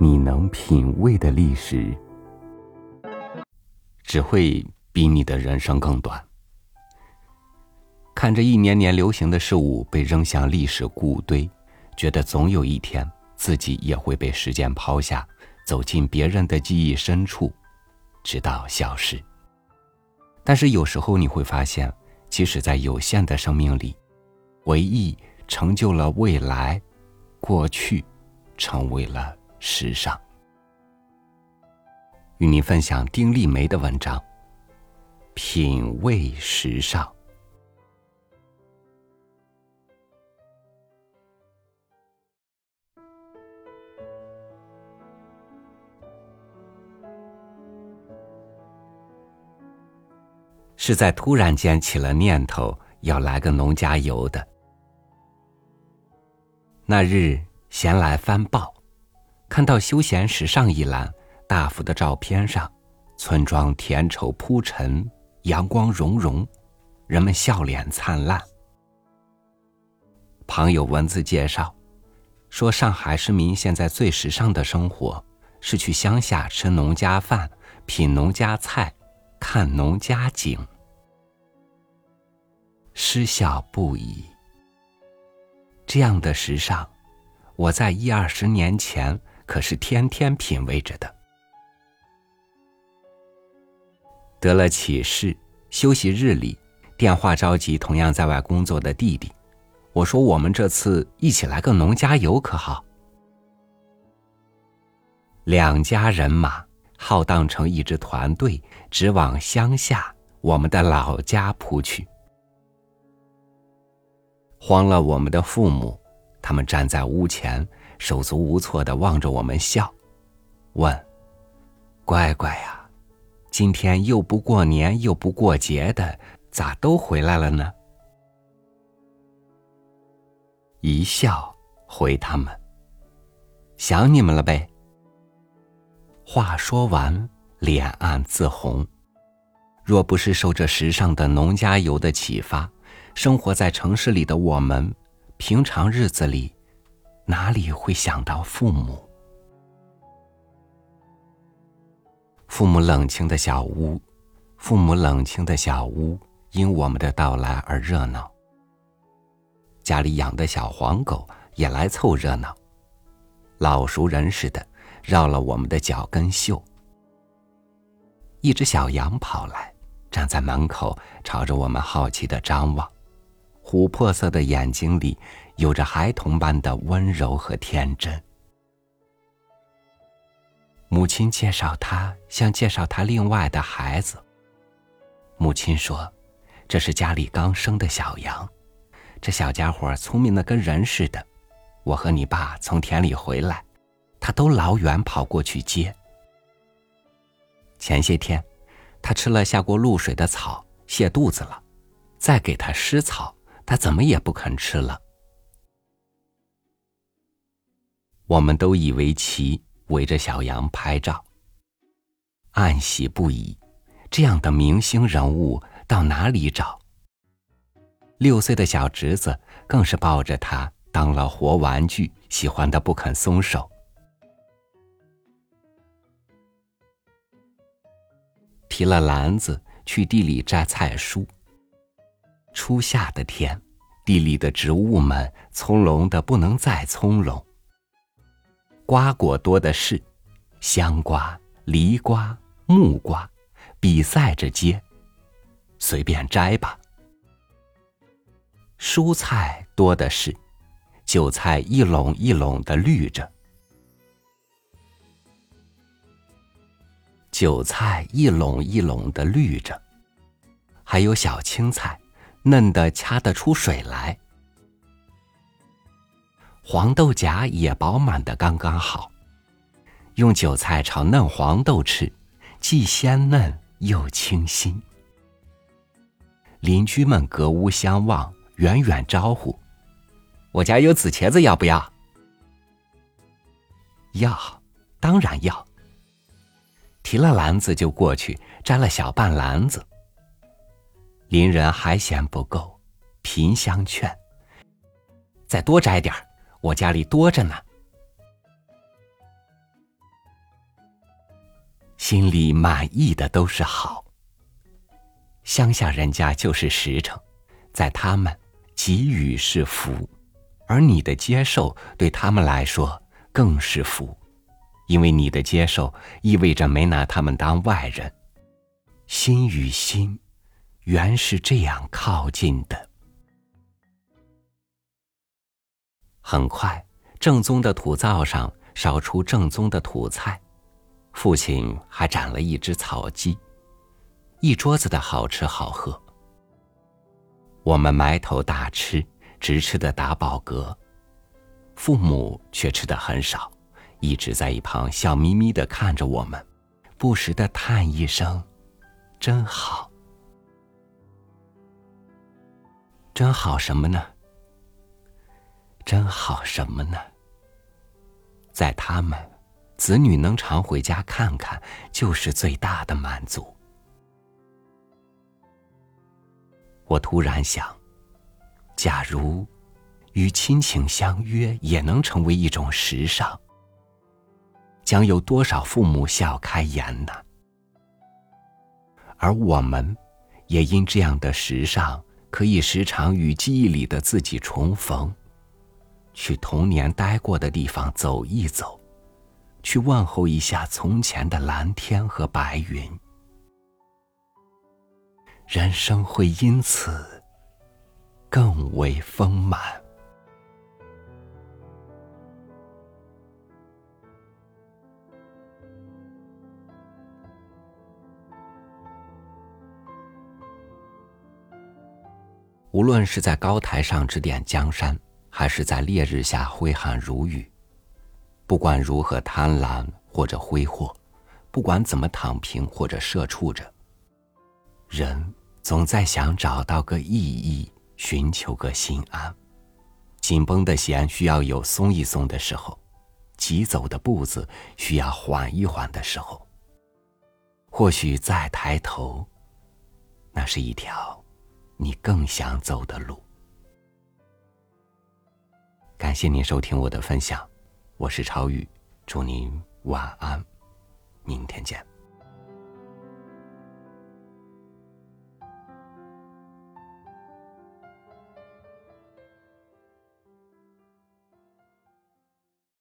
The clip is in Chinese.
你能品味的历史，只会比你的人生更短。看着一年年流行的事物被扔向历史谷堆，觉得总有一天自己也会被时间抛下，走进别人的记忆深处，直到消失。但是有时候你会发现，即使在有限的生命里，回忆成就了未来，过去成为了。时尚，与您分享丁立梅的文章《品味时尚》，是在突然间起了念头要来个农家游的。那日闲来翻报。看到休闲时尚一栏，大幅的照片上，村庄田畴铺陈，阳光融融，人们笑脸灿烂。旁有文字介绍，说上海市民现在最时尚的生活是去乡下吃农家饭，品农家菜，看农家景，失笑不已。这样的时尚，我在一二十年前。可是天天品味着的。得了启示，休息日里电话召集同样在外工作的弟弟，我说：“我们这次一起来个农家游，可好？”两家人马浩荡成一支团队，直往乡下我们的老家扑去。慌了我们的父母，他们站在屋前。手足无措的望着我们笑，问：“乖乖呀，今天又不过年又不过节的，咋都回来了呢？”一笑回他们：“想你们了呗。”话说完，脸暗自红。若不是受着时尚的农家游的启发，生活在城市里的我们，平常日子里。哪里会想到父母？父母冷清的小屋，父母冷清的小屋，因我们的到来而热闹。家里养的小黄狗也来凑热闹，老熟人似的绕了我们的脚跟嗅。一只小羊跑来，站在门口，朝着我们好奇的张望，琥珀色的眼睛里。有着孩童般的温柔和天真。母亲介绍他，像介绍他另外的孩子。母亲说：“这是家里刚生的小羊，这小家伙聪明的跟人似的。我和你爸从田里回来，他都老远跑过去接。前些天，他吃了下过露水的草，泻肚子了，再给他湿草，他怎么也不肯吃了。”我们都以为奇，围着小羊拍照，暗喜不已。这样的明星人物到哪里找？六岁的小侄子更是抱着他当了活玩具，喜欢的不肯松手。提了篮子去地里摘菜蔬。初夏的天，地里的植物们葱茏的不能再葱茏。瓜果多的是，香瓜、梨瓜、木瓜，比赛着结，随便摘吧。蔬菜多的是，韭菜一垄一垄的绿着，韭菜一垄一垄的绿着，还有小青菜，嫩的掐得出水来。黄豆荚也饱满的刚刚好，用韭菜炒嫩黄豆吃，既鲜嫩又清新。邻居们隔屋相望，远远招呼：“我家有紫茄子，要不要？”“要，当然要。”提了篮子就过去摘了小半篮子。邻人还嫌不够，频相劝：“再多摘点儿。”我家里多着呢。心里满意的都是好。乡下人家就是实诚，在他们给予是福，而你的接受对他们来说更是福，因为你的接受意味着没拿他们当外人。心与心，原是这样靠近的。很快，正宗的土灶上烧出正宗的土菜，父亲还斩了一只草鸡，一桌子的好吃好喝。我们埋头大吃，直吃的打饱嗝，父母却吃的很少，一直在一旁笑眯眯的看着我们，不时的叹一声。真好，真好什么呢？真好什么呢？在他们，子女能常回家看看，就是最大的满足。我突然想，假如与亲情相约也能成为一种时尚，将有多少父母笑开颜呢？而我们，也因这样的时尚，可以时常与记忆里的自己重逢，去童年待过的地方走一走，去问候一下从前的蓝天和白云，人生会因此更为丰满。无论是在高台上指点江山，还是在烈日下挥汗如雨，不管如何贪婪或者挥霍，不管怎么躺平或者社畜着，人总在想找到个意义，寻求个心安。紧绷的弦需要有松一松的时候，急走的步子需要缓一缓的时候。或许再抬头，那是一条。你更想走的路。感谢您收听我的分享，我是超宇，祝您晚安，明天见。